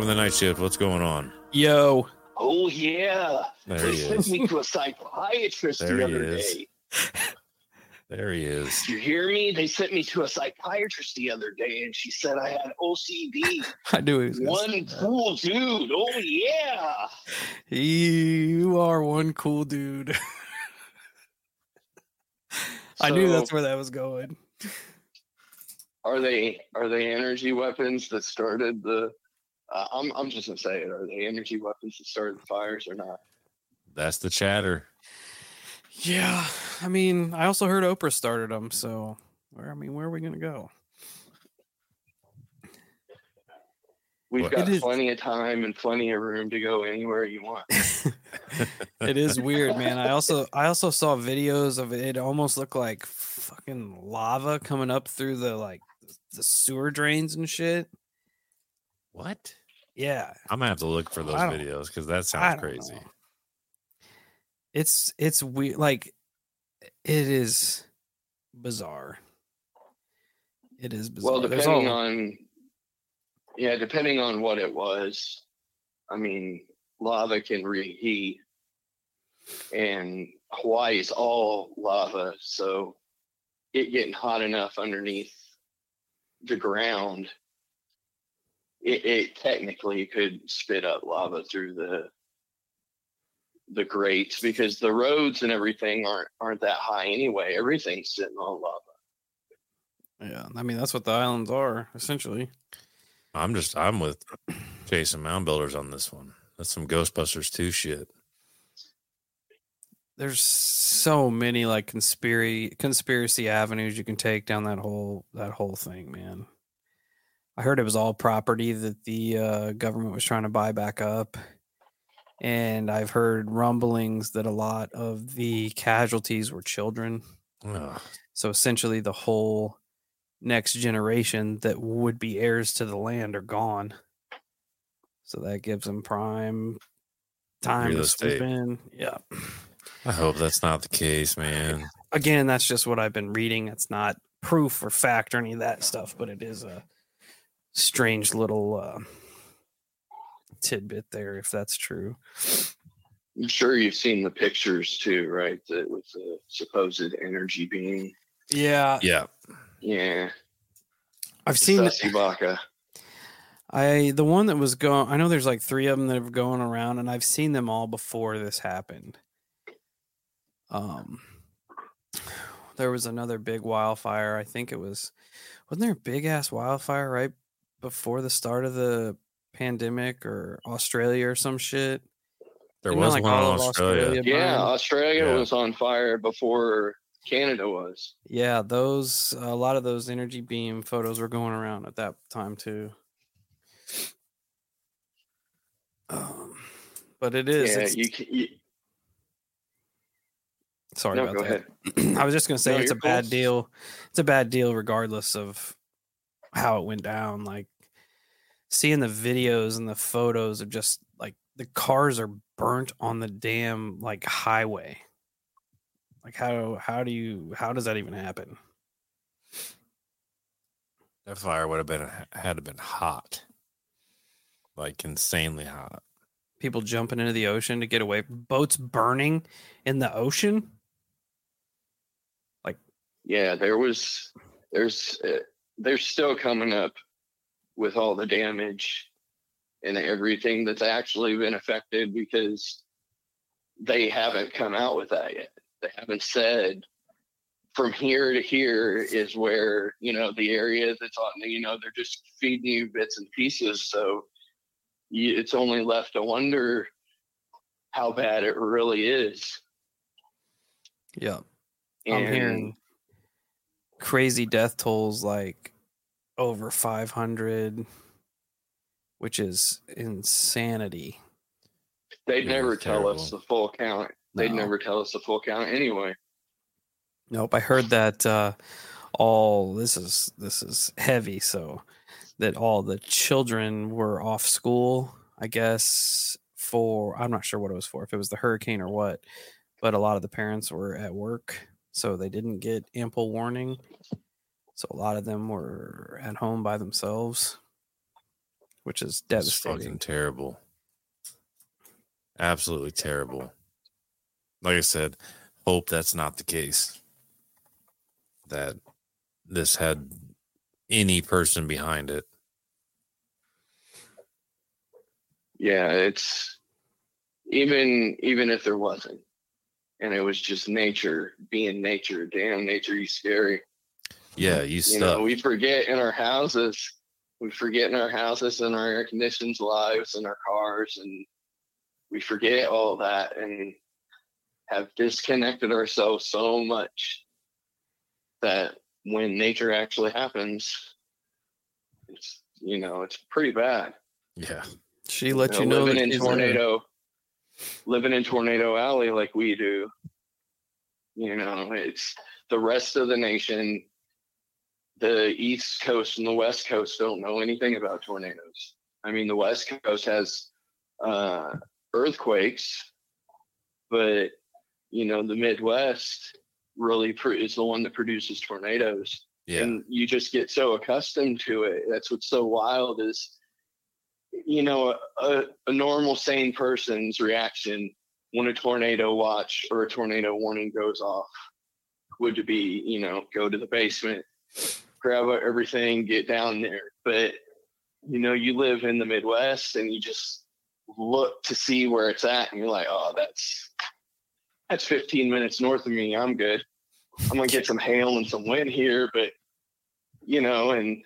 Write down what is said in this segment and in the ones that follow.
welcome to the night shift. What's going on? Yo, Oh yeah, There they he sent is. me to a psychiatrist There the other is. day. There he is. Did you hear me? They sent me to a psychiatrist the other day, and she said I had OCD. I knew he was One cool dude. Oh yeah. You are one cool dude. I knew that's where that was going. Are they are they energy weapons that started the? Uh, I'm I'm just gonna say it. Are they energy weapons that started the fires or not? That's the chatter. Yeah, I mean, I also heard Oprah started them, so where I mean, where are we gonna go? We've What- got It is- plenty of time and plenty of room to go anywhere you want. It is weird, man. I also I also saw videos of it. It almost looked like fucking lava coming up through the like the sewer drains and shit. What? Yeah, I'm gonna have to look for those videos because that sounds crazy. know. It's it's weird. Like it is bizarre. It is bizarre. Well, depending all- on yeah, depending on what it was, I mean, lava can reheat, and Hawaii is all lava, so it getting hot enough underneath the ground, it, it technically could spit up lava through the the grates because the roads and everything aren't aren't that high anyway. Everything's sitting on lava. yeah, I mean that's what the islands are essentially. I'm just I'm with Jason Mound Builders on this one. That's some Ghostbusters 2 shit. There's so many like conspiracy conspiracy avenues you can take down that whole that whole thing, man. I heard it was all property that the uh, government was trying to buy back up. And I've heard rumblings that a lot of the casualties were children. Ugh. So essentially, the whole next generation that would be heirs to the land are gone. So that gives them prime time Real to swoop in. Yeah. I hope that's not the case, man. Again, that's just what I've been reading. It's not proof or fact or any of that stuff, but it is a strange little uh, tidbit there, if that's true. I'm sure you've seen the pictures too, right? The, with the supposed energy being. Yeah, Yeah. Yeah. I've seen the, Sasibaka. I the one that was going. I know there's like three of them that are going around, and I've seen them all before this happened. Um, there was another big wildfire. I think it was wasn't there a big ass wildfire right before the start of the pandemic or Australia or some shit. There Didn't, was like, one all in of Australia. Yeah, burned? Australia Yeah. was on fire before Canada was. Yeah, those a lot of those energy beam photos were going around at that time too. Um, but it is yeah, you, ca- you Sorry no, about go that. ahead. I was just gonna say No, it's a you're bad deal. It's a bad deal regardless of how it went down. Like seeing the videos and the photos of just like the cars are burnt on the damn like highway. Like how how do you how does that even happen? That fire would have been had to been hot, like insanely hot. People jumping into the ocean to get away. Boats burning in the ocean. Like, yeah, there was. There's. Eh, They're still coming up with all the damage and everything that's actually been affected because they haven't come out with that yet. They haven't said from here to here is where you know the area that's on. You know, they're just feeding you bits and pieces, so you, it's only left to wonder how bad it really is. Yeah. I'm hearing crazy death tolls like over 500 which is insanity They'd Yeah, never it's tell us the full count. They'd No. never tell us the full count anyway. nope i heard that uh all this is this is heavy so that all the children were off school i guess for i'm not sure what it was for if it was the hurricane or what but a lot of the parents were at work so they didn't get ample warning so a lot of them were at home by themselves which is devastating fucking terrible. Absolutely terrible. Like I said, hope that's not the case. That this had any person behind it. Yeah, it's even even if there wasn't, and it was just nature being nature. Damn, nature, you scary. Yeah, you You stuck. know, we forget in our houses. We forget in our houses and our air conditioned lives and our cars, and we forget all that and have disconnected ourselves so much that when nature actually happens, it's you know it's pretty bad. yeah. she let you know living that in she's there. tornado, living in tornado alley like we do. You know, it's the rest of the nation. The East Coast and the West Coast don't know anything about tornadoes. I mean, the West Coast has uh, earthquakes, but you know, the Midwest really pro- is the one that produces tornadoes Yeah. and you just get so accustomed to it. That's what's so wild is, you know, a, a normal sane person's reaction when a tornado watch or a tornado warning goes off would be, you know, go to the basement, grab everything, get down there. But you know, you live in the Midwest and you just look to see where it's at, and you're like, oh, that's that's 15 minutes north of me. I'm good. I'm gonna get some hail and some wind here, but you know, and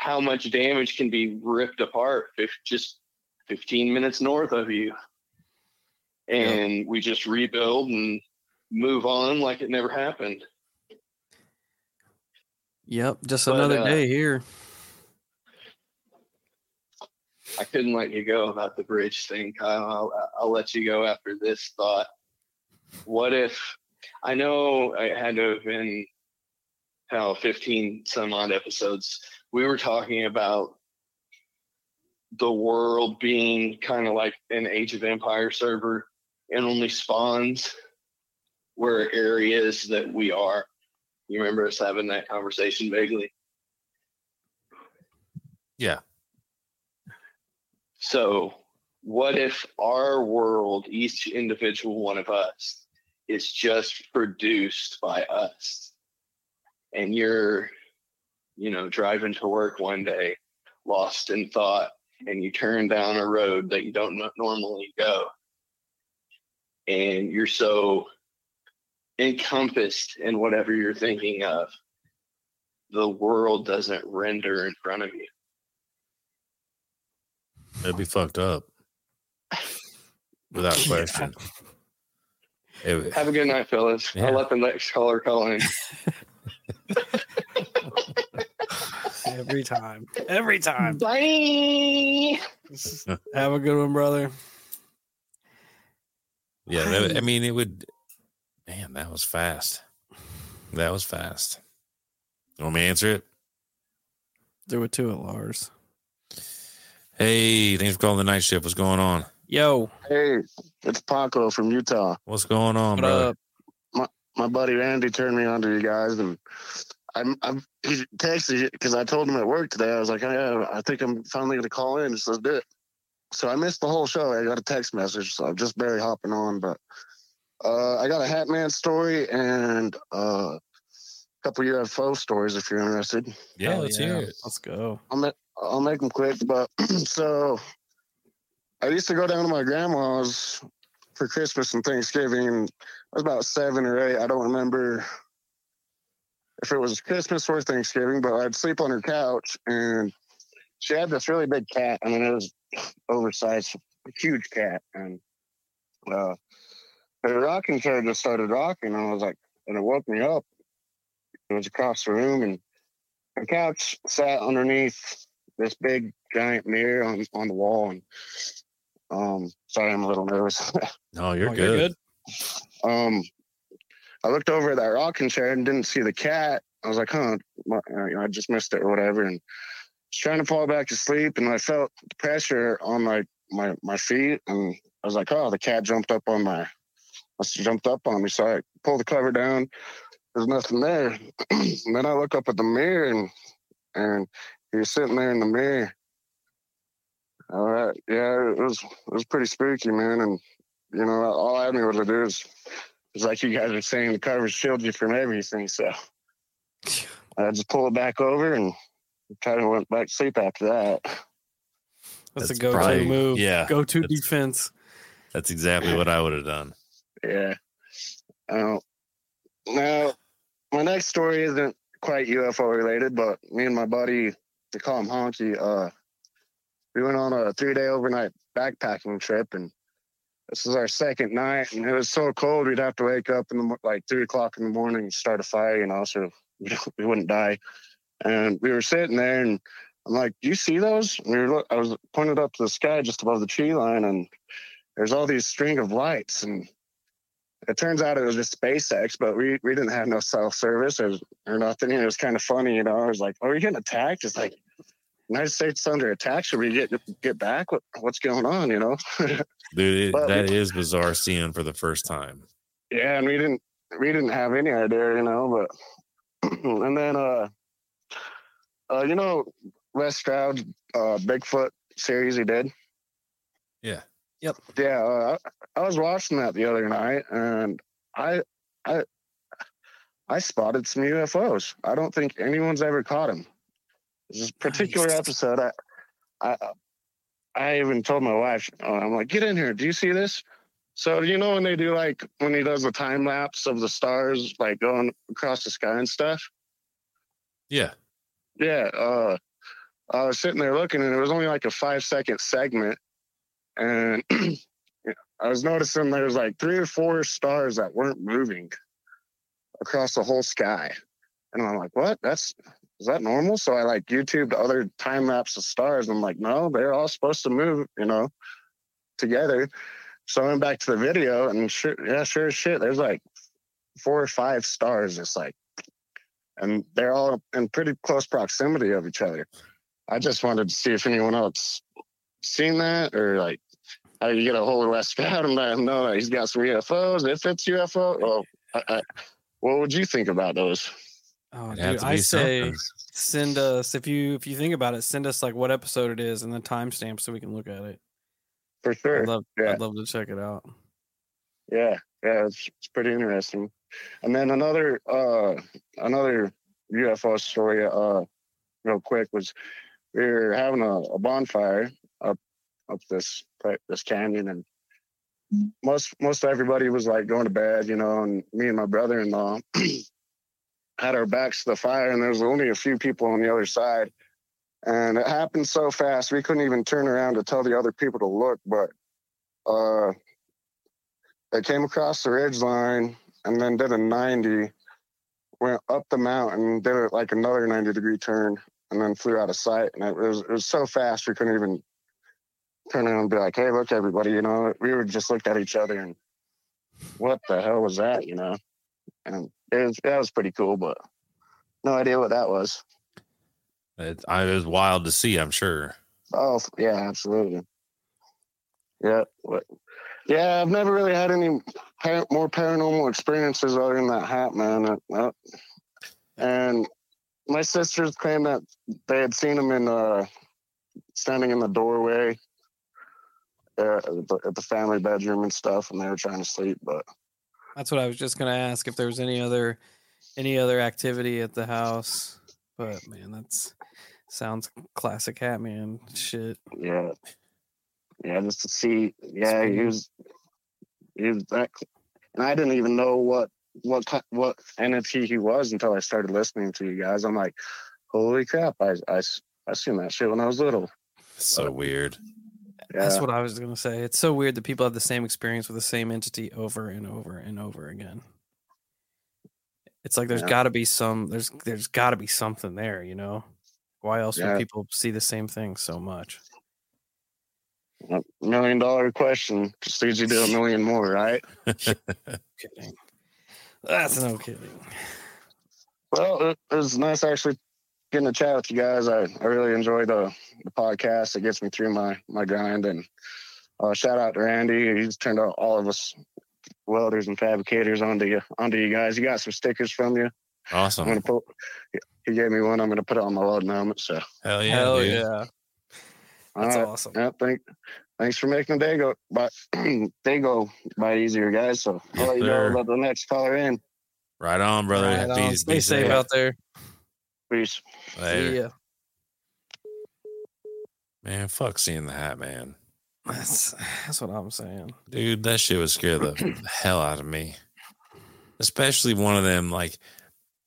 how much damage can be ripped apart if just 15 minutes north of you. And we just rebuild and move on like it never happened. Yep, just But, another uh, day here. I couldn't let you go about the bridge thing, Kyle. I'll, I'll let you go after this thought. What if I know I had to have been how 15 some odd episodes we were talking about the world being kind of like an Age of Empire server and only spawns where areas that we are. You remember us having that conversation vaguely? Yeah. So, what if our world, each individual one of us, is just produced by us? And you're, you know, driving to work one day, lost in thought, and you turn down a road that you don't normally go. And you're so encompassed in whatever you're thinking of, the world doesn't render in front of you. It'd be fucked up. Without Yeah. question. It Have a good night, fellas. Yeah. I'll let the next caller call in. Every time. Every time. Bye. Have a good one, brother. yeah, that- I mean, it would. Man, that was fast. That was fast. You want me to answer it? Do it to it, Lars. Hey, thanks for calling the night shift. What's going on? Yo, Hey, it's Paco from Utah. What's going on, what brother? up? My buddy Randy turned me on to you guys, and I'm I'm he texted because I told him at work today. I was like, yeah, I think I'm finally gonna call in. He says, do it. So I missed the whole show. I got a text message, so I'm just barely hopping on. But uh, I got a Hatman story and uh, a couple UFO stories if you're interested. Yeah, Hell let's yeah. hear it. Let's go. I'll make I'll make them quick. But so I used to go down to my grandma's for Christmas and Thanksgiving. I was about seven or eight. I don't remember if it was Christmas or Thanksgiving, but I'd sleep on her couch and she had this really big cat. I mean, it was oversized, huge cat, and uh, her rocking chair just started rocking. And I was like, and it woke me up. It was across the room, and the couch sat underneath this big giant mirror on, on the wall and um sorry i'm a little nervous No, you're Oh, good. um i looked over at that rocking chair and didn't see the cat. I was like huh uh, i just missed it or whatever. And I was trying to fall back to sleep and i felt pressure on my my my feet. And i was like oh the cat jumped up on my must have jumped up on me. So i pulled the cover down. There's nothing there. And then i look up at the mirror and and was sitting there in the mirror. All right. Yeah it was it was pretty spooky man. And you know all i knew what to do is is like you guys are saying the covers shield you from everything so i just pulled it back over and kind of went back to sleep after that That's, That's a go-to probably- move. yeah, Go-to that's- defense. That's exactly what I would have done. yeah uh, now my next story isn't quite ufo related but me and my buddy to call him honky uh we went on a three day overnight backpacking trip and this is our second night and it was so cold we'd have to wake up in the like three o'clock in the morning and start a fire you know so we, we wouldn't die and we were sitting there and i'm like do you see those and we were i was pointed up to the sky just above the tree line and there's all these string of lights and it turns out it was just SpaceX, but we, we didn't have no cell service or, or nothing. And it was kind of funny, you know. I was like, "Are we getting attacked?" It's like United States under attack. Should we get get back? What, what's going on? You know? Dude, it, that is bizarre seeing for the first time. yeah, and we didn't we didn't have any idea, you know. But and then uh, uh, you know, Les Stroud's uh, Bigfoot series he did. Yeah. Yep. Yeah, uh, I I was watching that the other night, and I, I, I spotted some UFOs. I don't think anyone's ever caught them. This particular Nice. episode, I, I, I even told my wife, uh, I'm like, get in here. Do you see this? So you know when they do like when he does the time lapse of the stars like going across the sky and stuff. Yeah. Yeah, uh, I was sitting there looking, and it was only like a five second segment, and I was noticing there was like three or four stars that weren't moving across the whole sky, and I'm like, "What? That's is that normal?" So I like YouTubed other time lapse of stars, I'm like, "No, they're all supposed to move, you know, together." So I went back to the video, and sure, yeah, sure as shit, there's like four or five stars just like and they're all in pretty close proximity of each other. I just wanted to see if anyone else seen that or like how you get a hold of Wes Stroud and let him know that he's got some UFOs. If it's UFO, well, I, I, what would you think about those? Oh, It'd dude, I say something. send us if you if you think about it, send us like what episode it is and the timestamp so we can look at it. For sure. I'd love yeah. I'd love to check it out. Yeah, yeah, it's, it's pretty interesting. And then another uh another UFO story uh real quick was we were having a, a bonfire up up this this canyon and most most everybody was like going to bed, you know, and me and my brother in law had our backs to the fire and there was only a few people on the other side. And it happened so fast we couldn't even turn around to tell the other people to look, but uh they came across the ridge line and then did a 90, went up the mountain, did it like another 90 degree turn, and then flew out of sight. And it was it was so fast we couldn't even turn around and be like, "Hey, look, everybody!" You know, we were just looked at each other and what the hell was that? You know, and it was that was pretty cool, but no idea what that was. It, I, it was wild to see. I'm sure. Oh yeah, absolutely. Yeah? Yeah, I've never really had any par- more paranormal experiences other than that hat, man. Uh, uh, and my sisters claimed that they had seen him in uh, standing in the doorway uh, at, the, at the family bedroom and stuff, and they were trying to sleep. But That's what I was just gonna ask if there was any other any other activity at the house. But man, that's sounds classic Hatman shit. yeah, yeah, just to see, yeah, he was, he was that, and I didn't even know what what ki- what entity he was until I started listening to you guys. I'm like, holy crap, I I I seen that shit when I was little. So weird. Yeah, That's what I was gonna say. It's so weird that people have the same experience with the same entity over and over and over again. It's like there's Yeah. got to be some there's there's got to be something there, you know. Why else Yeah. would people see the same thing so much? a million dollar question just leads you to a million more, right? Kidding. That's no kidding. Well, it, it was nice actually getting to chat with you guys. I, I really enjoy the, the podcast. It gets me through my my grind. And uh, shout out to Randy. He's turned out all of us welders and fabricators onto you onto you guys. You got some stickers from you. Awesome. I'm gonna put. He gave me one. I'm gonna put it on my welding helmet. So Hell yeah. Hell dude. yeah. That's right. awesome. Yeah, thank, thanks for making the day go by day go by easier, guys. So Yes, I'll let you sir. know about the next caller in. Right on, brother. Right on. Be- Stay be safe safe. out there. Peace. Later. See ya. Man, fuck seeing the hat, man. That's that's what I'm saying. Dude, that shit would scare the hell out of me. Especially one of them, like,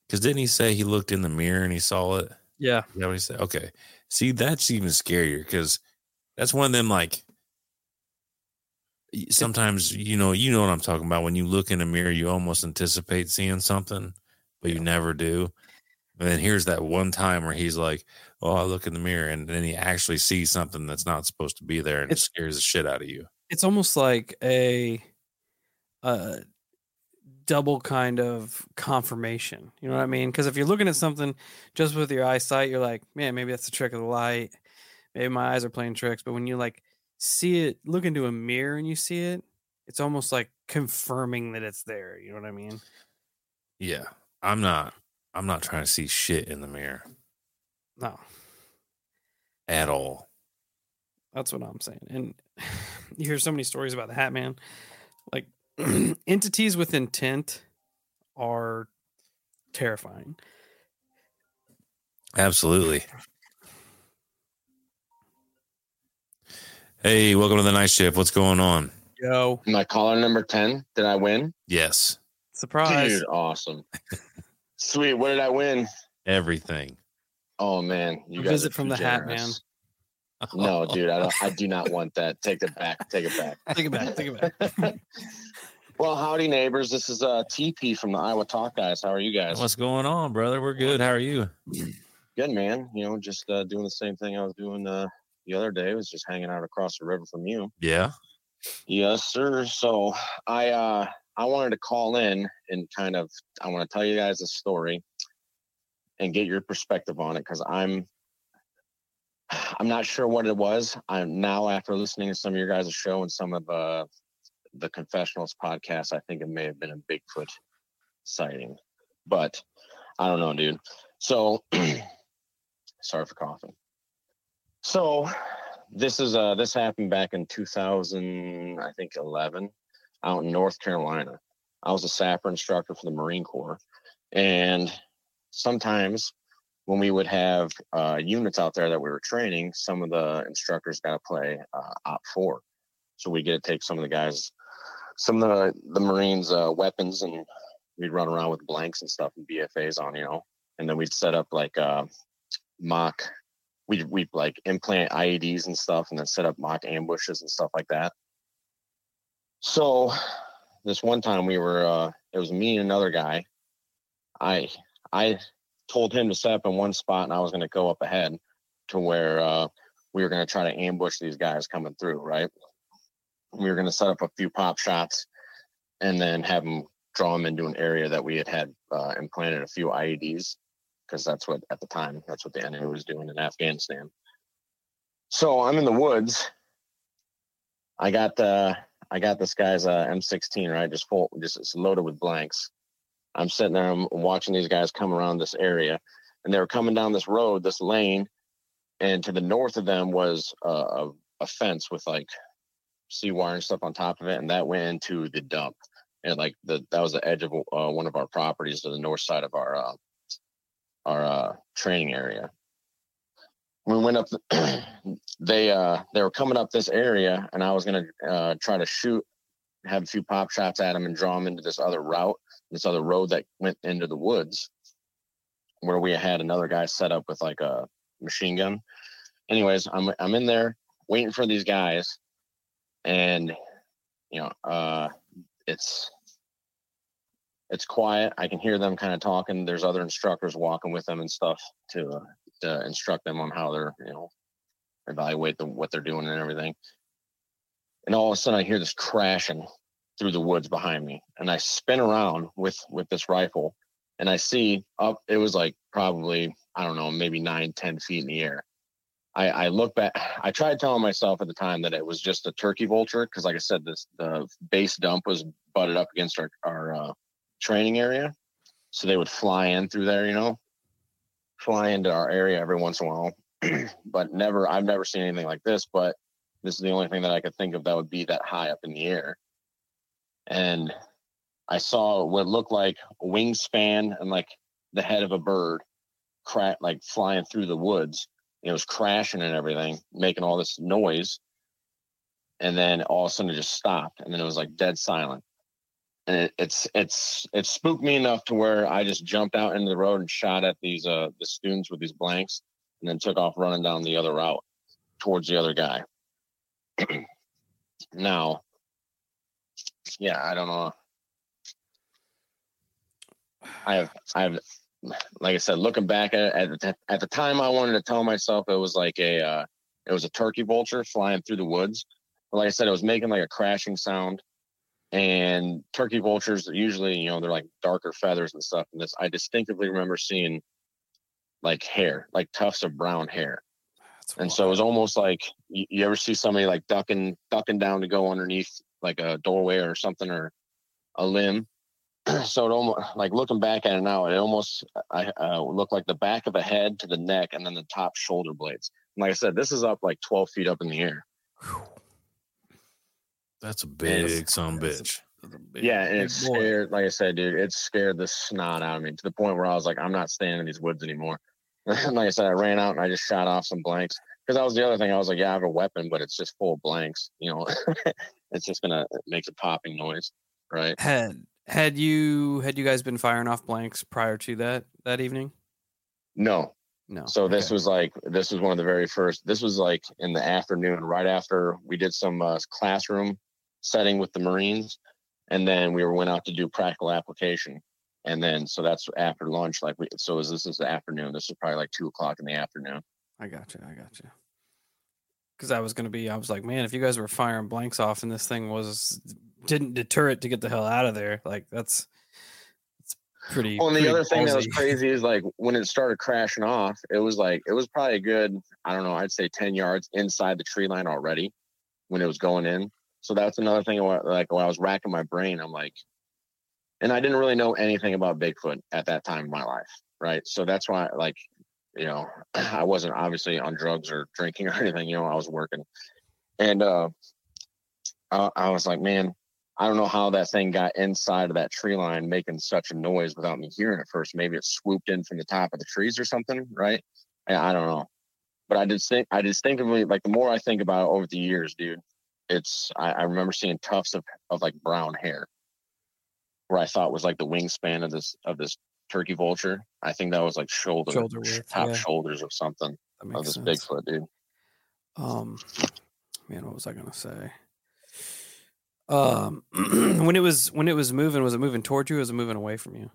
because didn't he say he looked in the mirror and he saw it? Yeah. Is that what he said? Okay. See, that's even scarier because that's one of them, like, sometimes, you know, you know what I'm talking about. When you look in a mirror, you almost anticipate seeing something, but you never do. And then here's that one time where he's like, Oh, I look in the mirror, and then he actually sees something that's not supposed to be there and it scares the shit out of you. It's almost like a uh double kind of confirmation. You know what I mean? Because if you're looking at something just with your eyesight, you're like, man, maybe that's the trick of the light. Maybe my eyes are playing tricks. But when you like see it, look into a mirror and you see it, it's almost like confirming that it's there. You know what I mean? Yeah. I'm not I'm not trying to see shit in the mirror No, at all. that's what I'm saying. And you hear so many stories about the Hat Man. Like entities with intent are terrifying. Absolutely. Hey, welcome to the night shift. What's going on? Yo, My caller number 10. Did I win? Yes, surprise. Dude, awesome. Sweet. What did I win? everything. Oh man, you A guys visit from too the Hat generous. No, dude, I don't I do not want that. Take it back. Take it back. Take it back. Take it back. well, howdy neighbors. This is uh TP from the Iowa Talk guys. How are you guys? What's going on, brother? We're good. How are you? Good man. You know, just uh, doing the same thing I was doing uh, the other day. I Was just hanging out across the river from you. Yeah. Yes, sir. So I uh I wanted to call in and kind of I want to tell you guys a story and get your perspective on it because I'm I'm not sure what it was. I'm now after listening to some of your guys' show and some of uh the confessionals podcast, I think it may have been a Bigfoot sighting. But I don't know, dude. So sorry for coughing. So this is uh this happened back in 2000 i think 11 out in north carolina. I was a sapper instructor for the marine corps. And sometimes when we would have uh, units out there that we were training some of the instructors got to play uh, op 4 so we get to take some of the guys some of the the marines uh, weapons and we'd run around with blanks and stuff and BFAs on you know. And then we'd set up like uh, mock we we'd like implant IEDs and stuff, and then set up mock ambushes and stuff like that. So this one time we were uh it was me and another guy. I I told him to set up in one spot and I was gonna go up ahead to where uh we were gonna try to ambush these guys coming through, right? We were gonna set up a few pop shots and then have them draw them into an area that we had had uh, implanted a few IEDs because that's what at the time that's what the enemy was doing in Afghanistan. So I'm in the woods. I got the I got this guy's uh, M16 right, just full, just it's loaded with blanks. I'm sitting there, I'm watching these guys come around this area, and they were coming down this road, this lane, and to the north of them was a, a, a fence with like sea wire and stuff on top of it, and that went into the dump. And like the that was the edge of uh, one of our properties to the north side of our uh, our uh, training area. We went up. They uh they were coming up this area, and I was gonna uh, try to shoot, have a few pop shots at them, and draw them into this other route, this other road that went into the woods, where we had another guy set up with like a machine gun. Anyways, I'm I'm in there waiting for these guys, and you know, uh, it's it's quiet. I can hear them kind of talking. There's other instructors walking with them and stuff to to instruct them on how they're you know evaluate the, what they're doing and everything. And all of a sudden, I hear this crashing through the woods behind me, and I spin around with with this rifle, and I see up. It was like probably I don't know, maybe nine, ten feet in the air. I, I look back. I tried telling myself at the time that it was just a turkey vulture because, like I said, this the base dump was butted up against our our uh, training area, so they would fly in through there. You know, fly into our area every once in a while, but never. I've never seen anything like this. But this is the only thing that I could think of that would be that high up in the air, and I saw what looked like a wingspan and like the head of a bird, like flying through the woods it was crashing and everything, making all this noise. And then all of a sudden it just stopped. And then it was like dead silent. It, it's it's it spooked me enough to where I just jumped out into the road and shot at these uh the students with these blanks and then took off running down the other route towards the other guy. now, yeah, I don't know. I have I have like I said, looking back at at, at the time, I wanted to tell myself it was like a uh, it was a turkey vulture flying through the woods. But like I said, it was making like a crashing sound. And turkey vultures usually, you know, they're like darker feathers and stuff. And this, I distinctively remember seeing like hair, like tufts of brown hair. That's and wild. so it was almost like you, you ever see somebody like ducking ducking down to go underneath like a doorway or something or a limb so it almost like looking back at it now, it almost I uh, looked like the back of a head to the neck, and then the top shoulder blades. And like I said, this is up like twelve feet up in the air. That's a big some bitch. Big, yeah, and it scared. Like I said, dude, it scared the snot out of me to the point where I was like, I'm not staying in these woods anymore. like I said, I ran out and I just shot off some blanks because that was the other thing. I was like, yeah, I have a weapon, but it's just full of blanks. You know, it's just gonna make a popping noise, right? Had had you had you guys been firing off blanks prior to that that evening? No. No. So this was like this was one of the very first. This was like in the afternoon, right after we did some uh, classroom setting with the Marines, and then we went out to do practical application. And then so that's after lunch. Like we so is this is the afternoon. This is probably like two o'clock in the afternoon. I got you. I got you. Because I was gonna be, I was like, man, if you guys were firing blanks off and this thing was didn't deter it to get the hell out of there. Like that's it's pretty. Well, and pretty the other thing that was crazy is like when it started crashing off, it was like it was probably a good, I don't know, I'd say ten yards inside the tree line already when it was going in. So that's another thing. Like when I was racking my brain, I'm like, and I didn't really know anything about Bigfoot at that time in my life, right? So that's why, like, you know, I wasn't obviously on drugs or drinking or anything. You know, I was working, and uh, I, I was like, man, I don't know how that thing got inside of that tree line making such a noise without me hearing it first. Maybe it swooped in from the top of the trees or something, right? I don't know. But I just think I distinctively like the more I think about it over the years, dude, it's I, I remember seeing tufts of, of like brown hair where I thought was like the wingspan of this of this turkey vulture. I think that was like shoulder, shoulder width, top yeah. shoulders of something of this sense. Bigfoot, dude. Um man, what was I gonna say? Um, when it was when it was moving, was it moving towards you? or was it moving away from you?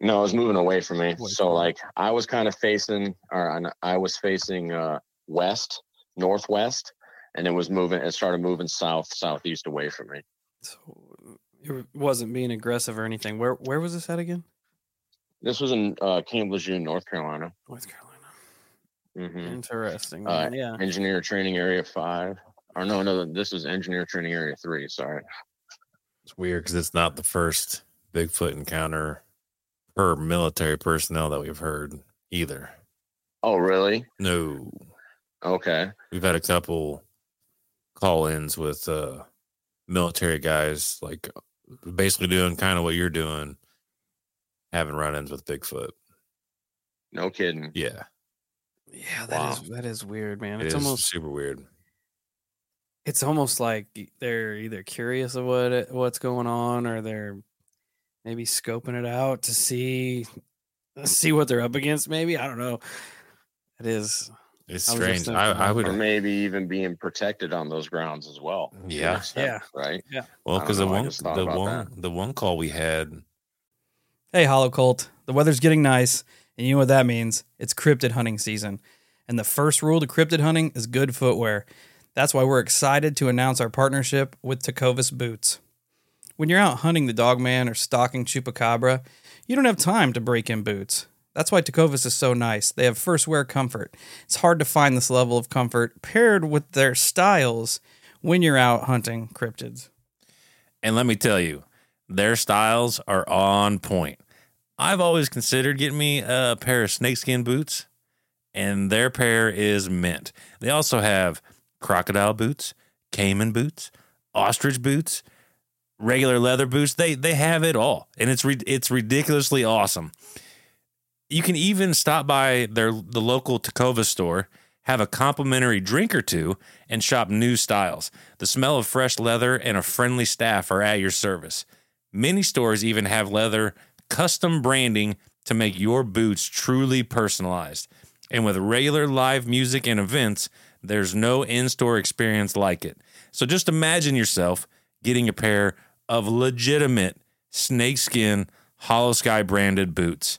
No, it was moving away from me. Away so from like I was kind of facing, or I was facing uh, west, northwest, and it was moving. It started moving south, southeast away from me. So It wasn't being aggressive or anything. Where where was this at again? This was in uh, Camp Lejeune, North Carolina. North Carolina. hmm Interesting. Uh, yeah. Engineer Training Area Five. Or no, no, this is Engineer Training Area Three. Sorry. It's weird because it's not the first Bigfoot encounter per military personnel that we've heard either. Oh, really? No, Okay. we've had a couple call-ins with uh military guys, like basically doing kind of what you're doing, having run-ins with Bigfoot. No kidding. Yeah, Yeah, that is Wow. that is weird, man. it It's is almost super weird. it's almost like they're either curious of what it, what's going on or they're maybe scoping it out to see see what they're up against maybe i don't know it is It's I strange. I, I would, Or maybe even being protected on those grounds as well. Mm, to an Yeah. extent, Yeah. Right. well, because the one, the about one, the one call we had, Hey, Hollow Cult. The weather's getting nice, and you know what that means? It's cryptid hunting season. And the first rule to cryptid hunting is good footwear. That's why we're excited to announce our partnership with Tecovas Boots. When you're out hunting the dogman or stalking chupacabra, you don't have time to break in boots. That's why Tecovas is so nice. They have first wear comfort. It's hard to find this level of comfort paired with their styles when you're out hunting cryptids. and let me tell you, their styles are on point. I've always considered getting me a pair of snakeskin boots, and their pair is mint. They also have crocodile boots, caiman boots, ostrich boots, regular leather boots. They they have it all, and it's re- it's ridiculously awesome. You can even stop by their the local Tecovas store, have a complimentary drink or two, and shop new styles. The smell of fresh leather and a friendly staff are at your service. Many stores even have leather custom branding to make your boots truly personalized. And with regular live music and events, there's no in store experience like it. So just imagine yourself getting a pair of legitimate snakeskin Holosky branded boots.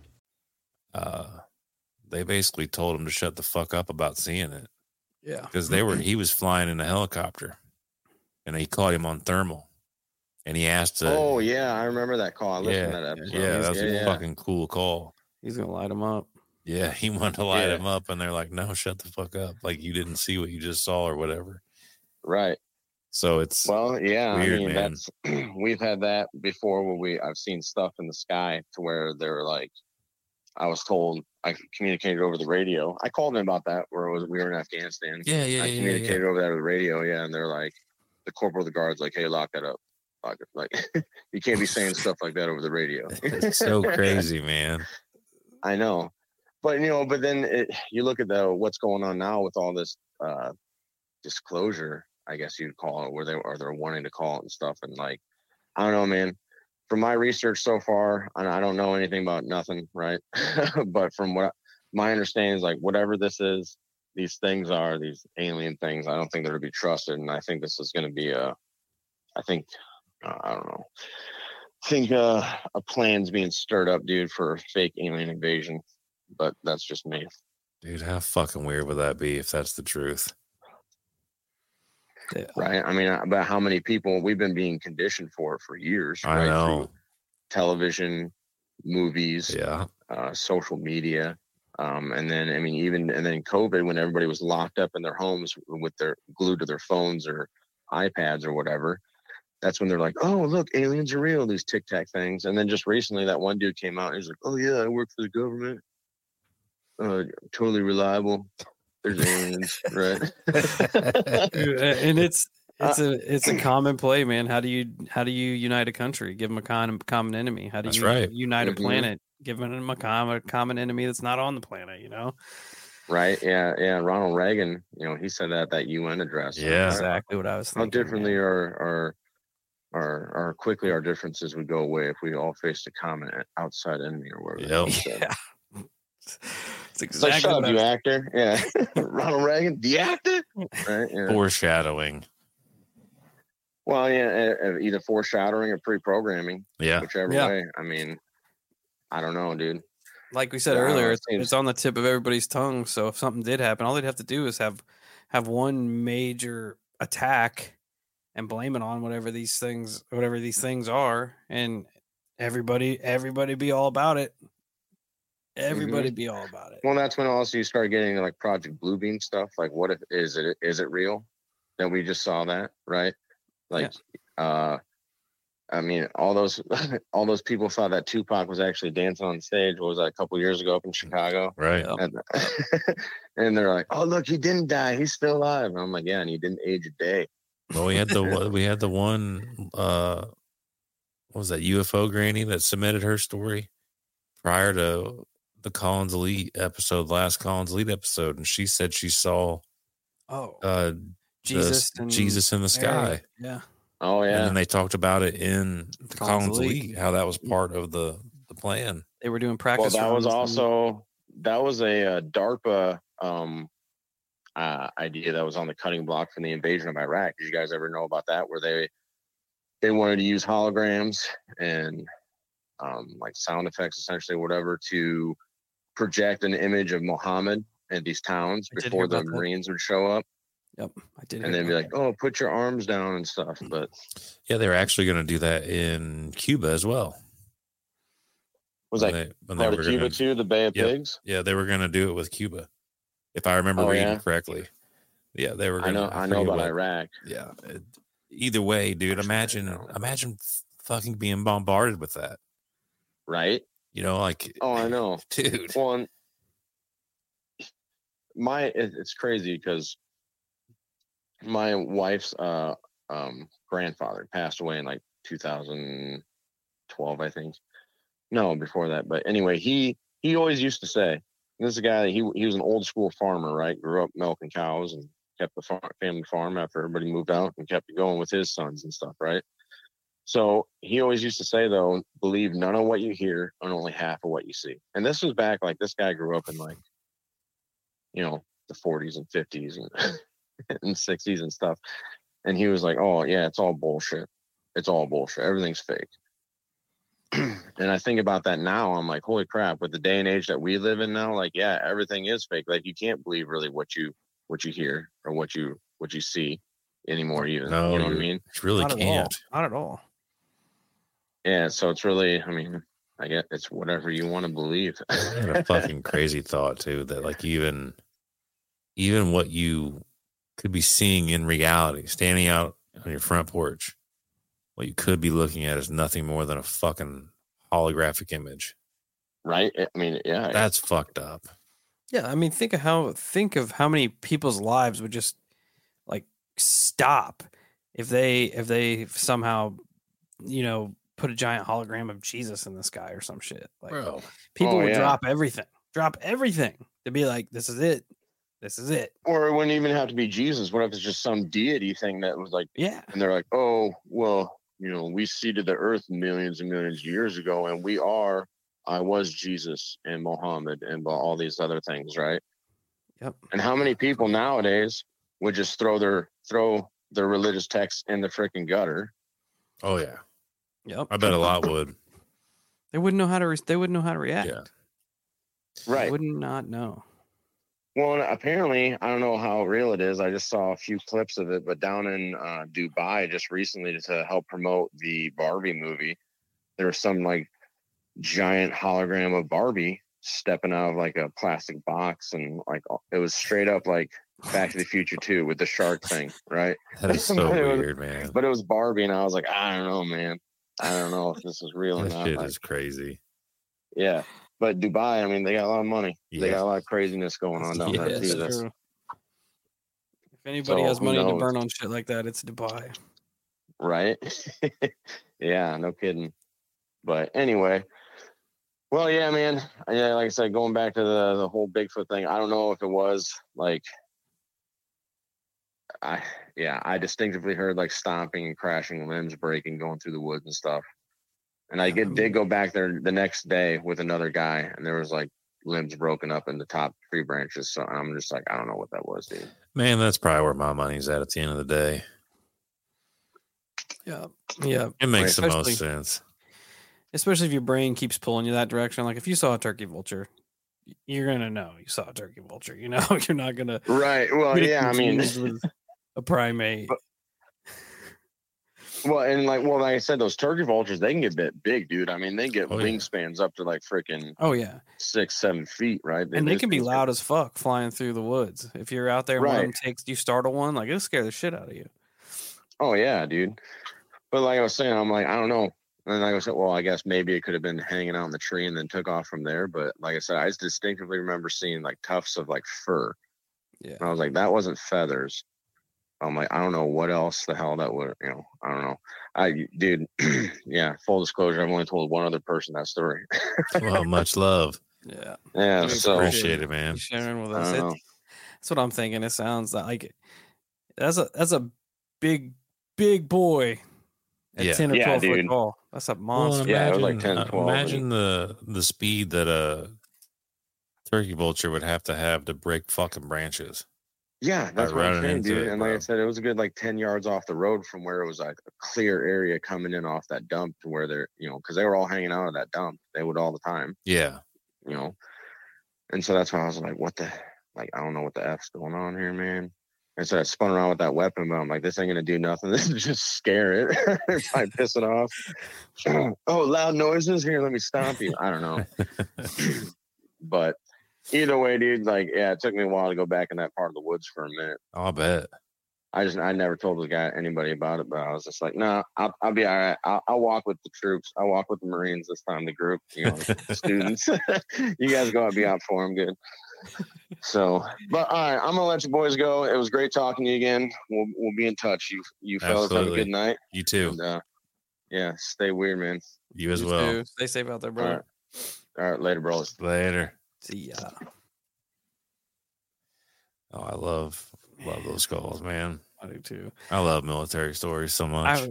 Uh, they basically told him to shut the fuck up about seeing it. yeah because they were he was flying in a helicopter and he caught him on thermal and he asked to, oh yeah, I remember that call. I listened yeah to that episode. yeah that was yeah, a yeah. fucking cool call he's gonna light him up yeah he wanted to light Yeah. him up and they're like no shut the fuck up like you didn't see what you just saw or whatever right. so it's Well, yeah, weird, I mean man. that's we've had that before where we I've seen stuff in the sky to where they're like I was told I communicated over the radio. I called them about that where it was we were in Afghanistan. yeah yeah I yeah, yeah, communicated over that over the radio, yeah, and they're like the corporal of the guards like, hey, lock that up. Lock it. Like you can't be saying stuff like that over the radio. it's so crazy man I know, but you know, but then it, you look at the what's going on now with all this uh, disclosure, I guess you'd call it, where they or they're wanting to call it and stuff, and like, I don't know, man. From my research so far, and I don't know anything about nothing, right? but from what my understanding is, like, whatever this is, these things are these alien things. I don't think they're to be trusted, and I think this is going to be a, I think, uh, I don't know. I think uh, a plan's being stirred up, dude, for a fake alien invasion. But that's just me. dude how fucking weird would that be if that's the truth Yeah. right? I mean, about how many people we've been being conditioned for for years, i right? know Through television, movies, yeah uh, social media, um, and then I mean, even and then COVID, when everybody was locked up in their homes with their glued to their phones or iPads or whatever. that's when they're like, "Oh, look, aliens are real." These tic tac things, and then just recently, that one dude came out and he's like, "Oh yeah, I work for the government. Uh, totally reliable. There's aliens, right?" and it's Uh, it's a it's a common play, man. How do you how do you unite a country? Give them a con, common enemy. How do That's you right. unite a Mhm. planet? Give them a common common enemy that's not on the planet. You know right? Yeah, yeah. Ronald Reagan, you know, he said that at that UN address. Yeah. exactly what I was Thinking, How differently man. our our our our quickly our differences would go away if we all faced a common outside enemy or whatever. Yep. Yeah, it's It's like, exactly shut up, you was- actor. Yeah. Ronald Reagan, the actor. Right. Yeah. Foreshadowing. Well, yeah, either foreshadowing or pre-programming, Yeah. whichever Yeah. way. I mean, I don't know, dude. like we said Yeah, earlier, it it's, seems- it's on the tip of everybody's tongue. So if something did happen, all they'd have to do is have have one major attack and blame it on whatever these things whatever these things are, and everybody everybody be all about it. Everybody be all about it. Well, that's when also you start getting like Project Bluebeam stuff. Like, what if is it is it real? That we just saw that, right? Like, uh, I mean, all those all those people thought that Tupac was actually dancing on stage. What was that a couple years ago up in Chicago? Right. Yep. And, and they're like, "Oh, look, he didn't die. He's still alive." And I'm like, "Yeah, and he didn't age a day." Well, we had the we had the one uh what was that UFO granny that submitted her story prior to the Collins Elite episode, last Collins Elite episode, and she said she saw Oh, uh Jesus, s- and Jesus in the Mary. sky. Yeah, Oh yeah. And then they talked about it in the Collins Collins Elite. Elite, how that was part of the the plan. they were doing well, practice. that was runs and- also that was a, uh DARPA um uh, idea that was on the cutting block from the invasion of Iraq. Did you guys ever know about that? Where they they wanted to use holograms and um, like sound effects, essentially, whatever, to project an image of Muhammad in these towns I before the about that. Marines would show up, Yep, I did. and hear then be like, "Oh, put your arms down" and stuff. Mm. But Yeah, they were actually going to do that in Cuba as well. was when that they, when they part were of Cuba gonna- too? The Bay of Yep. Pigs. Yeah, they were going to do it with Cuba, if I remember Oh, reading yeah? correctly. Yeah, they were. I Gonna, know. I know about what- Iraq. Yeah. it- either way, dude, imagine imagine fucking being bombarded with that. Right? You know, like Oh, I know. dude. Well, my it's crazy because my wife's uh um grandfather passed away in like 2012, I think. No, before that. But anyway, he he always used to say, this is a guy that he he was an old school farmer, right? Grew up milking cows and kept the farm, family farm after everybody moved out and kept it going with his sons and stuff, right? So he always used to say though, believe none of what you hear and only half of what you see. And this was back like this guy grew up in like, you know, the 40s and 50s and and 60s and stuff. And he was like, "Oh yeah, it's all bullshit. It's all bullshit. Everything's fake." and I think about that now. I'm like, "Holy crap!" With the day and age that we live in now, like, yeah, everything is fake. Like, you can't believe really what you what you hear or what you what you see anymore. Even No, you know what I mean? You really Not can't. Not at all. Yeah. So it's really, I mean, I guess it's whatever you want to believe. I a fucking crazy thought too that like even even what you could be seeing in reality, standing out on your front porch, what you could be looking at is nothing more than a fucking holographic image. right? I mean, yeah. That's fucked up. Yeah, I mean, think of how think of how many people's lives would just like stop if they if they somehow you know put a giant hologram of Jesus in the sky or some shit. Like Bro. people Oh, would yeah. drop everything, drop everything to be like, this is it, this is it. or it wouldn't even have to be Jesus. What if it's just some deity thing that was like, Yeah, and they're like, oh, well, you know, we seeded the earth millions and millions of years ago, and we are, I was Jesus and Mohammed and all these other things, right? Yep. And how many people nowadays would just throw their throw their religious texts in the freaking gutter? Oh yeah. Yep. I bet a lot would. They wouldn't know how to. Re- they wouldn't know how to react. Yeah. They Right. would not know. Well, apparently, I don't know how real it is. I just saw a few clips of it, but down in uh, Dubai just recently to help promote the Barbie movie, there was some like giant hologram of Barbie stepping out of like a plastic box, and like it was straight up like Back to the Future too with the shark thing, right? That is so But it was- weird, man. But it was Barbie, and I was like, I don't know, man. I don't know if this is real or not. shit Like, is crazy. yeah, but Dubai, I mean, they got a lot of money. They got a lot of craziness going on down Yeah, there That's too. True. If anybody So, has money to burn on shit like that, it's Dubai. right? yeah, no kidding. But anyway, well, yeah, man. Yeah, like I said, going back to the the whole Bigfoot thing, I don't know if it was like, I yeah, I distinctively heard like stomping and crashing, limbs breaking, going through the woods and stuff. And I get, did oh. go back there the next day with another guy, and there was like limbs broken up in the top tree branches. So I'm just like, I don't know what that was, dude. Man, that's probably where my money's at at the end of the day. Yeah. Yeah. It makes the Especially- most sense. Especially if your brain keeps pulling you that direction. Like if you saw a turkey vulture, you're gonna know you saw a turkey vulture. You know, you're not gonna Right. Well, yeah. I mean, with a primate. Well, and like, well, like I said, those turkey vultures, they can get bit big, dude. I mean, they get Oh, yeah. wingspans up to like freaking Oh yeah, six, seven feet, right? and they can be loud as fuck flying through the woods. If you're out there, and one of them takes you startle one, like it'll scare the shit out of you. Oh yeah, dude. But like I was saying, I'm like, I don't know. And like I said, well, I guess maybe it could have been hanging out in the tree and then took off from there. But like I said, I just distinctively remember seeing like tufts of like fur. Yeah. And I was like, that wasn't feathers. I'm like, I don't know what else the hell that would, you know, I don't know. I, dude, yeah, full disclosure, I've only told one other person that story. Well, much love. Yeah, yeah. We So, Appreciate it, man. sharing with us. don't know. It's, that's what I'm thinking. It sounds like that's a that's a big big boy at Yeah. ten or Yeah, twelve foot dude. tall. That's a Well, monster. Yeah, it was like imagine- 10, uh, 12, and- Imagine the the speed that a turkey vulture would have to have to break fucking branches. Yeah, that's what I'm saying, dude. it, and like I said, it was a good like 10 yards off the road from where it was like a clear area coming in off that dump to where they're, you know, because they were all hanging out at that dump. They would all the time, Yeah. you know. And so that's why I was like, what the, like, I don't know what the F's going on here, man. And so I spun around with that weapon, but I'm like, this ain't gonna do nothing. This is just scare it. I piss it off. oh, loud noises. Here, let me stomp you. I don't know. but either way, dude, like, yeah, it took me a while to go back in that part of the woods for a minute. I'll bet. I just I never told the guy anybody about it, but I was just like, no, nah, I'll, I'll be all right. I'll, I'll walk with the troops. I'll walk with the Marines this time. The group, you know, students. you guys go out, be out for them, good. So, but all right, I'm gonna let you boys go. It was great talking to you again. We'll we'll be in touch. You you fellas have a good night. You too. And, uh, yeah, stay weird, man. You as You well. too. Stay safe out there, bro. brother. right, all right, later, bros. Later. See ya. Oh, I love love those calls, man. I do too. I love military stories so much. I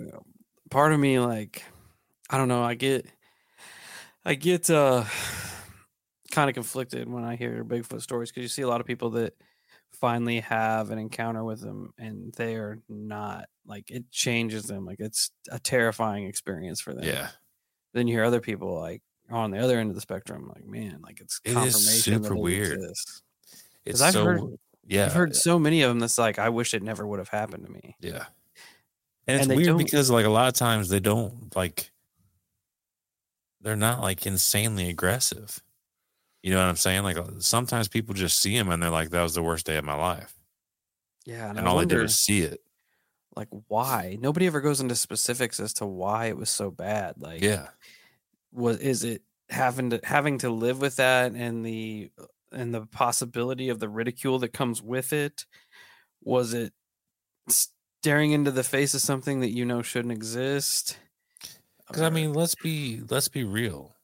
part of me like I don't know. I get I get uh kind of conflicted when I hear Bigfoot stories because you see a lot of people that finally have an encounter with them and they are not like it changes them. Like it's a terrifying experience for them. yeah. Then you hear other people like on the other end of the spectrum, like man, like it's It is confirmation that super weird. It's I've so heard yeah. I've heard so many of them that's like I wish it never would have happened to me. Yeah. And it's And weird because like a lot of times they don't like they're not like insanely aggressive. You know what I'm saying? Like uh, sometimes people just see them and they're like, that was the worst day of my life. Yeah, and, And, I all they did was see it. like why nobody ever goes into specifics as to why it was so bad like Yeah. Was is it having to having to live with that and the and the possibility of the ridicule that comes with it was it staring into the face of something that you know shouldn't exist Because I mean, let's be let's be real.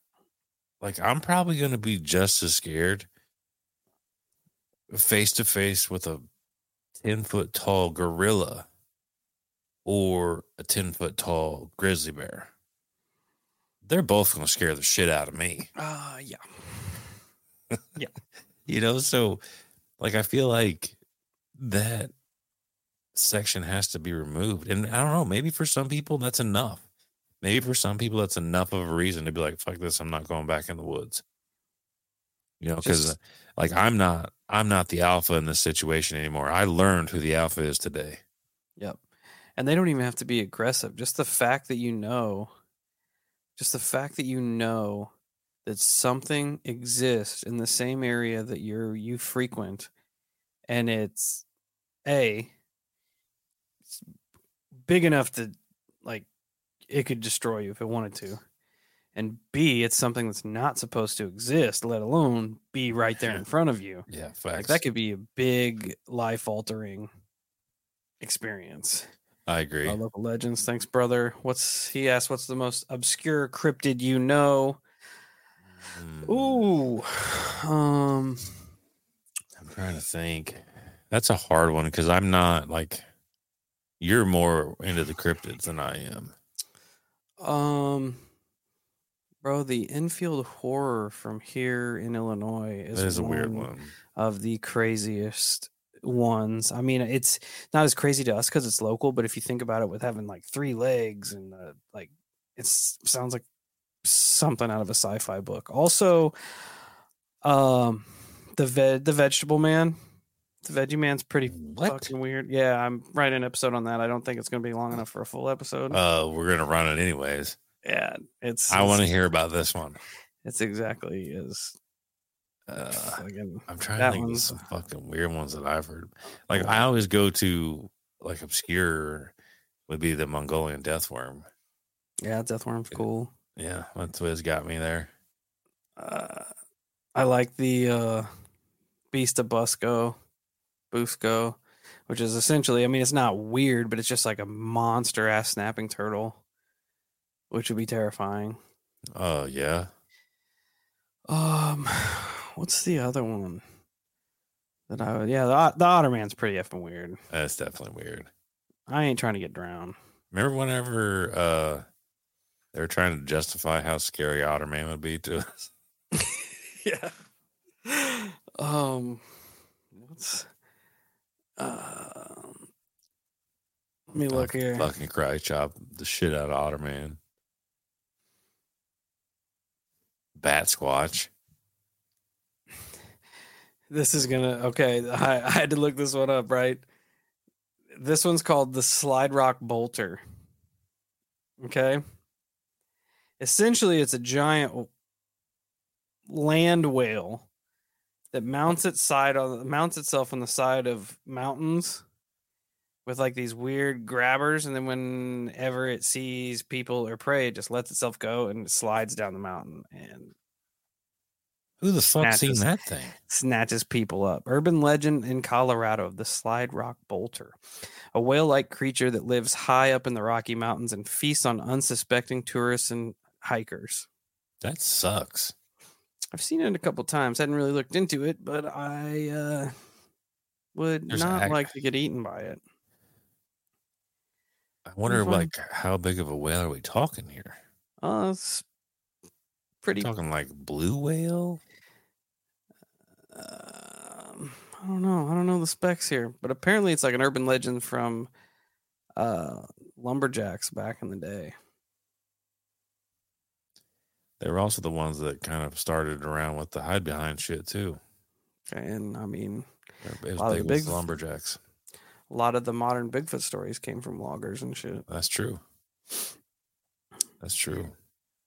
Like I'm probably gonna be just as scared face to face with a ten foot tall gorilla or a ten foot tall grizzly bear. They're both gonna scare the shit out of me. uh yeah yeah. You know, so like I feel like that section has to be removed. And I don't know, maybe for some people that's enough. Maybe for some people that's enough of a reason to be like, fuck this, I'm not going back in the woods. You know, because like I'm not I'm not the alpha in this situation anymore. I learned who the alpha is today. Yep. And they don't even have to be aggressive. Just the fact that you know, just the fact that you know that something exists in the same area that you're you frequent and it's a it's big enough to like it could destroy you if it wanted to, and b it's something that's not supposed to exist, let alone be right there in front of you. Yeah, facts. Like that could be a big life altering experience. I agree. Our local legends. Thanks, brother. What's he asked? What's the most obscure cryptid you know? Mm, Ooh, um, I'm trying to think. That's a hard one because I'm not like you're more into the cryptids than I am. um, bro, the Enfield Horror from here in Illinois is, is a weird one. of the craziest ones. I mean, it's not as crazy to us because it's local, but if you think about it, with having like three legs and uh, like it sounds like something out of a sci-fi book. Also, um, the veg the vegetable man, the veggie man's pretty What? fucking weird. Yeah, I'm writing an episode on that. I don't think it's going to be long enough for a full episode. Uh, we're gonna run it anyways. yeah, it's. I want to hear about this one. It's exactly as. Uh, I'm trying that to think of some fucking weird ones that I've heard. Like I always go to like obscure would be the Mongolian death worm. yeah, death worm's cool. Yeah, that's what has got me there. uh, I like the uh, Beast of Busco, Busco, which is essentially, I mean, it's not weird, but it's just like a monster ass snapping turtle, which would be terrifying. Oh yeah. Um, what's the other one that I would? Yeah, the, the Otter Man's pretty effing weird. That's definitely weird. I ain't trying to get drowned. Remember whenever uh they were trying to justify how scary Otter Man would be to us? yeah. Um, what's um? Let me look here. Fucking cry chop the shit out of Otter Man. Bat Squatch. This is gonna okay. I, I had to look this one up, right? This one's called the Slide Rock Bolter. Okay. Essentially, it's a giant land whale that mounts its side on mounts itself on the side of mountains with like these weird grabbers, and then whenever it sees people or prey, it just lets itself go and slides down the mountain and Who the fuck seen Snatches. that thing? snatches people up. Urban legend in Colorado of the Slide Rock Bolter, a whale like creature that lives high up in the Rocky Mountains and feasts on unsuspecting tourists and hikers. That sucks. I've seen it a couple times. I hadn't really looked into it, but I uh, would There's not like to get eaten by it. I wonder like how big of a whale are we talking here? Uh, it's pretty. talking like blue whale? Um, I don't know. I don't know the specs here, but apparently it's like an urban legend from uh, lumberjacks back in the day. They were also the ones that kind of started around with the hide behind shit too. Okay, and I mean, It was lot of the big big- lumberjacks. a lot of the modern Bigfoot stories came from loggers and shit. That's true. That's true.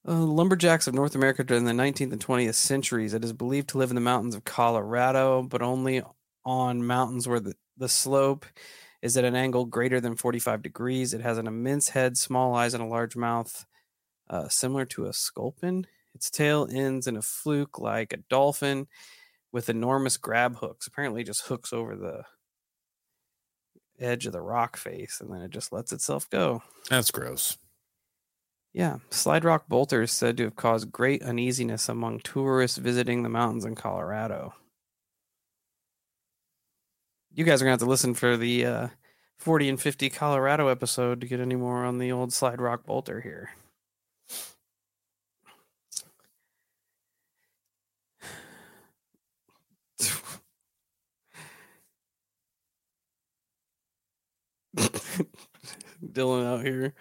Uh, lumberjacks of North America during the 19th and 20th centuries. It is believed to live in the mountains of Colorado, but only on mountains where the, the slope is at an angle greater than 45 degrees. It has an immense head, small eyes, and a large mouth, uh, similar to a sculpin. Its tail ends in a fluke like a dolphin with enormous grab hooks. Apparently, just hooks over the edge of the rock face and then it just lets itself go. That's gross. Yeah, Slide Rock Bolter is said to have caused great uneasiness among tourists visiting the mountains in Colorado. You guys are gonna have to listen for the uh, 40 and 50 Colorado episode to get any more on the old Slide Rock Bolter here. Dylan out here.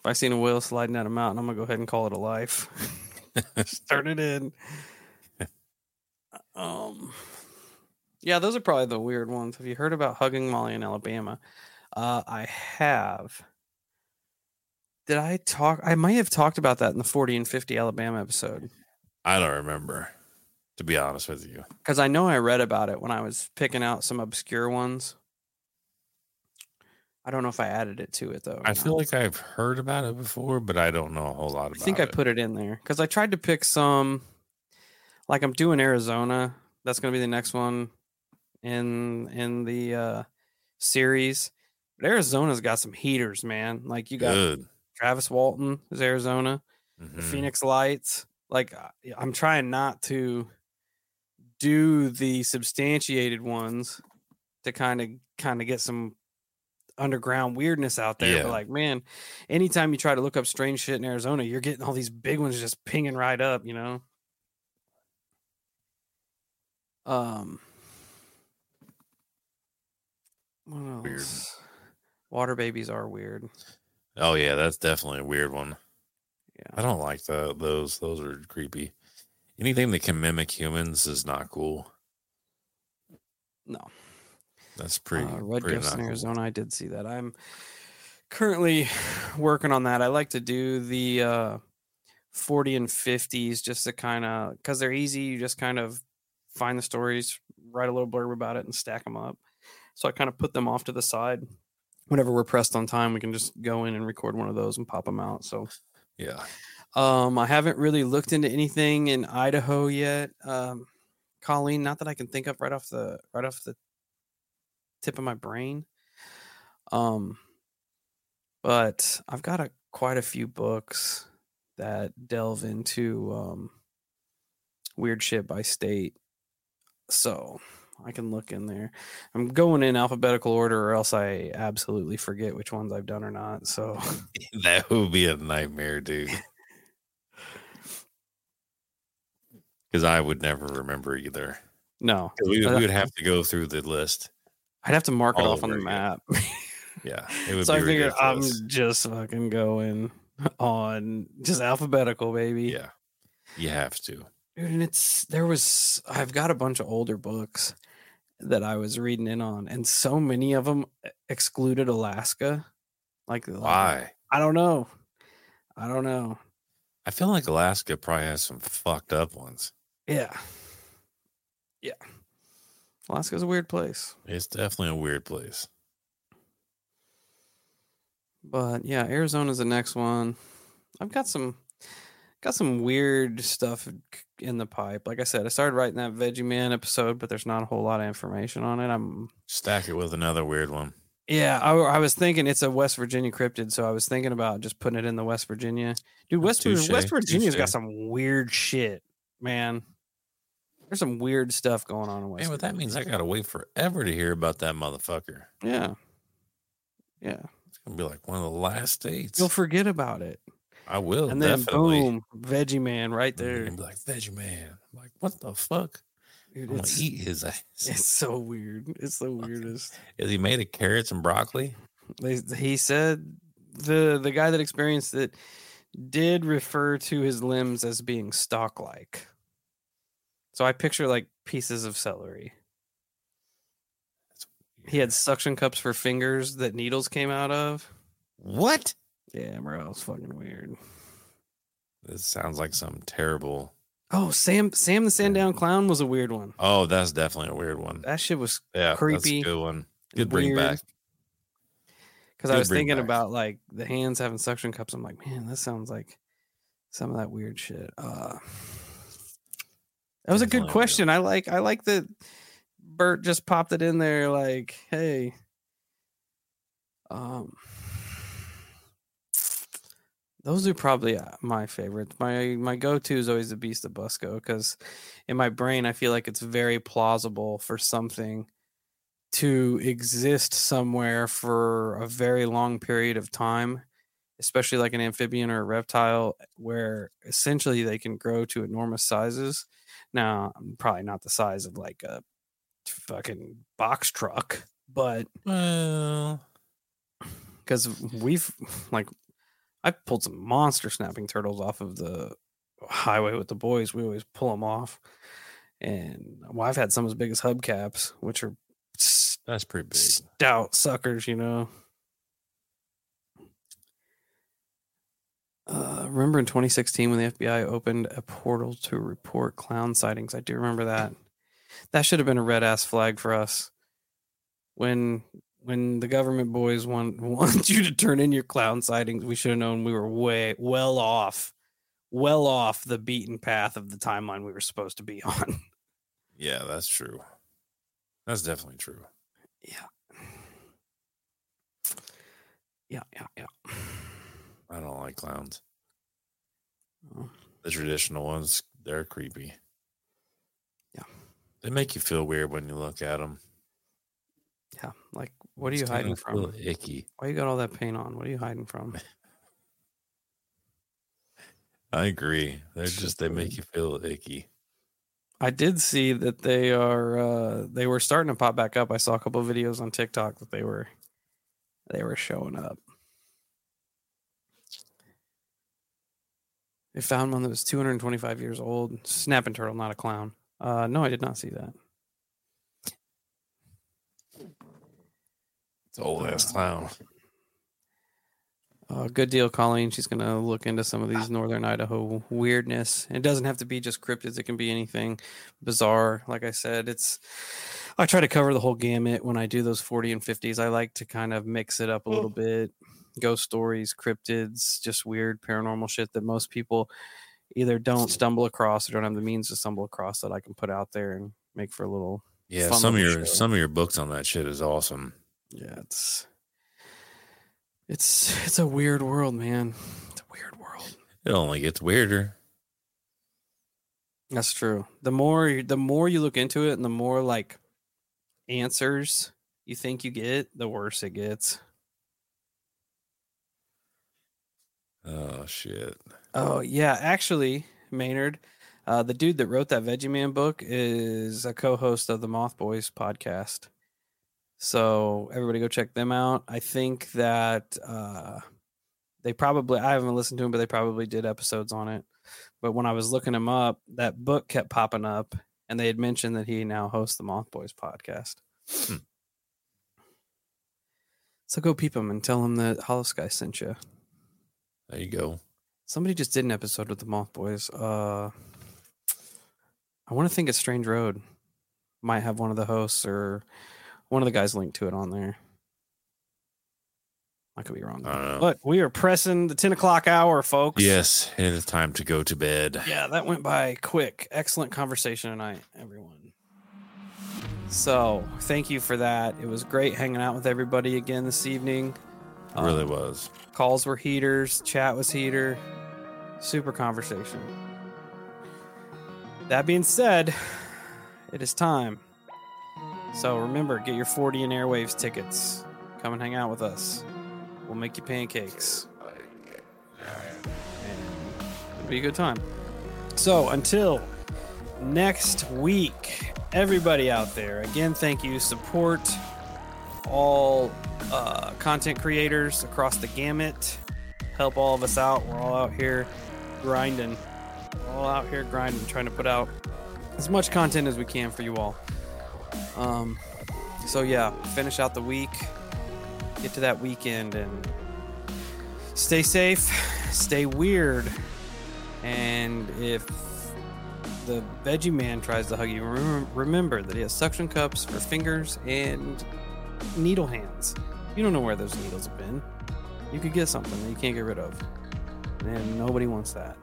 If I seen a whale sliding down a mountain, I'm gonna go ahead and call it a life. Just turn it in. Um, yeah, those are probably the weird ones. Have you heard about Huggin' Molly in Alabama? Uh, I have. Did I talk? I might have talked about that in the 40 and 50 Alabama episode I don't remember, to be honest with you. because I know I read about it when I was picking out some obscure ones. I don't know if I added it to it though. I feel not. like I've heard about it before, but I don't know a whole lot I about think I it. put it in there because I tried to pick some. Like I'm doing Arizona. That's going to be the next one in in the uh series. But Arizona's got some heaters, man. Like you got Good. Travis Walton is Arizona, the Mhm. Phoenix Lights. Like I'm trying not to do the substantiated ones to kind of kind of get some underground weirdness out there. Yeah. But like, man, anytime you try to look up strange shit in Arizona, you're getting all these big ones just pinging right up, you know. Um, what Weird. else? Water babies are weird. Oh yeah, that's definitely a weird one. Yeah. I don't like the, those. Those are creepy. Anything that can mimic humans is not cool. No. That's pretty. uh, Red pretty Ghost in. Arizona. I did see that. I'm currently working on that. I like to do the uh, 40 and 50s just to kind of because they're easy. You just kind of find the stories, write a little blurb about it, and stack them up. So I kind of put them off to the side. Whenever we're pressed on time, we can just go in and record one of those and pop them out. So Yeah. um, I haven't really looked into anything in Idaho yet. Um, Colleen, not that I can think of right off the right off the tip of my brain. Um, but I've got a quite a few books that delve into um weird shit by state. So I can look in there. I'm going in alphabetical order, or else I absolutely forget which ones I've done or not. So That would be a nightmare, dude. Because I would never remember either. No, We, we would have to go through the list. I'd have to mark it off on the again. map. Yeah, it would so I figured I'm just fucking going on just alphabetical, baby. Yeah, you have to. Dude, and it's there was I've got a bunch of older books that I was reading in on, and so many of them eh, excluded Alaska. Like, like, Why? I don't know. I don't know. I feel like Alaska probably has some fucked up ones. Yeah. Yeah. Alaska's a weird place. It's definitely a weird place. But yeah, Arizona's the next one. I've got some got some weird stuff in the pipe. Like I said, I started writing that Veggie Man episode, but there's not a whole lot of information on it. I'm Stack it with another weird one. yeah, I, I was thinking it's a West Virginia cryptid, so I was thinking about just putting it in the West Virginia. Dude, oh, West Touche, West Virginia's got some weird shit, man. There's some weird stuff going on in West. Man, but that means I gotta wait forever to hear about that motherfucker. yeah, yeah. It's gonna be like one of the last states. You'll forget about it, I will and then definitely. boom, Veggie Man right there. gonna be like Veggie Man. I'm like, what the fuck? Dude, I'm gonna eat his ass. it's so weird. It's the weirdest. Is he made of carrots and broccoli? They, he said the the guy that experienced it did refer to his limbs as being stalk like. So I picture like pieces of celery. He had suction cups for fingers that needles came out of. What? Yeah, bro, it was fucking weird. This sounds like some terrible. Oh, Sam Sam the Sandown Clown was a weird one. Oh, that's definitely a weird one. That shit was Yeah, that's creepy, a good one. Good bring back. because I was thinking back. about like the hands having suction cups. I'm like, man, that sounds like some of that weird shit. Uh that was a good question. I like I like that Bert just popped it in there like, hey. Um those are probably uh, my favorites. My my go-to is always the Beast of Busco because in my brain I feel like it's very plausible for something to exist somewhere for a very long period of time, especially like an amphibian or a reptile, where essentially they can grow to enormous sizes. Now, I'm probably not the size of like a fucking box truck, but Well, because we've like I pulled some monster snapping turtles off of the highway with the boys. We always pull them off, and well, I've had some as big as hubcaps, which are that's pretty big. stout suckers, you know. Uh, remember in 2016 when the FBI opened a portal to report clown sightings? I do remember that. That should have been a red ass flag for us. When when the government boys want want you to turn in your clown sightings, we should have known we were way well off, well off the beaten path of the timeline we were supposed to be on. Yeah, that's true. That's definitely true. Yeah. Yeah, yeah, yeah. I don't like clowns. Oh. The traditional ones, they're creepy. Yeah. They make you feel weird when you look at them. Yeah. Like, what are you hiding from? Icky. Why you got all that paint on? What are you hiding from? I agree. They're just they make you feel icky. I did see that they are uh they were starting to pop back up. I saw a couple of videos on TikTok that they were they were showing up. They found one that was 225 years old. Snapping turtle, not a clown. Uh no, I did not see that. It's old ass clown. Uh, good deal, Colleen. She's gonna look into some of these northern Idaho weirdness. It doesn't have to be just cryptids; it can be anything bizarre. Like I said, it's I try to cover the whole gamut when I do those forty and fifties. I like to kind of mix it up a little bit. Ghost stories, cryptids, just weird paranormal shit that most people either don't stumble across or don't have the means to stumble across that I can put out there and make for a little. Yeah, some of your show. some of your books on that shit is awesome. Yeah, it's it's it's a weird world, man. It's a weird world. It only gets weirder. That's true. The more the more you look into it and the more like answers you think you get, the worse it gets. Oh shit. Oh yeah, actually, Maynard, uh, the dude that wrote that Veggie Man book is a co-host of the Moth Boys podcast. So everybody go check them out. I think that uh, they probably I haven't listened to them, but they probably did episodes on it. But when I was looking him up, that book kept popping up, and they had mentioned that he now hosts the Moth Boys podcast. Hmm. So go peep him and tell him that Holosky sent you. There you go. Somebody just did an episode with the Moth Boys. Uh, I want to think it's Strange Road. Might have one of the hosts or one of the guys linked to it on there. I could be wrong. I don't know. But we are pressing the 10 o'clock hour, folks. Yes, it is time to go to bed. Yeah, that went by quick. Excellent conversation tonight, everyone. So, thank you for that. It was great hanging out with everybody again this evening. Really Um, was. Calls were heaters, chat was heater. Super conversation. That being said, it is time. So remember, get your 40 and Airwaves tickets. Come and hang out with us. We'll make you pancakes. And it'll be a good time. So until next week, everybody out there, again, thank you. Support all uh, content creators across the gamut. Help all of us out. We're all out here grinding. We're all out here grinding, trying to put out as much content as we can for you all. Um, so yeah, finish out the week, get to that weekend, and stay safe, stay weird, and if the veggie man tries to hug you, remember, remember that he has suction cups for fingers and needle hands. You don't know where those needles have been. You could get something that you can't get rid of. And nobody wants that.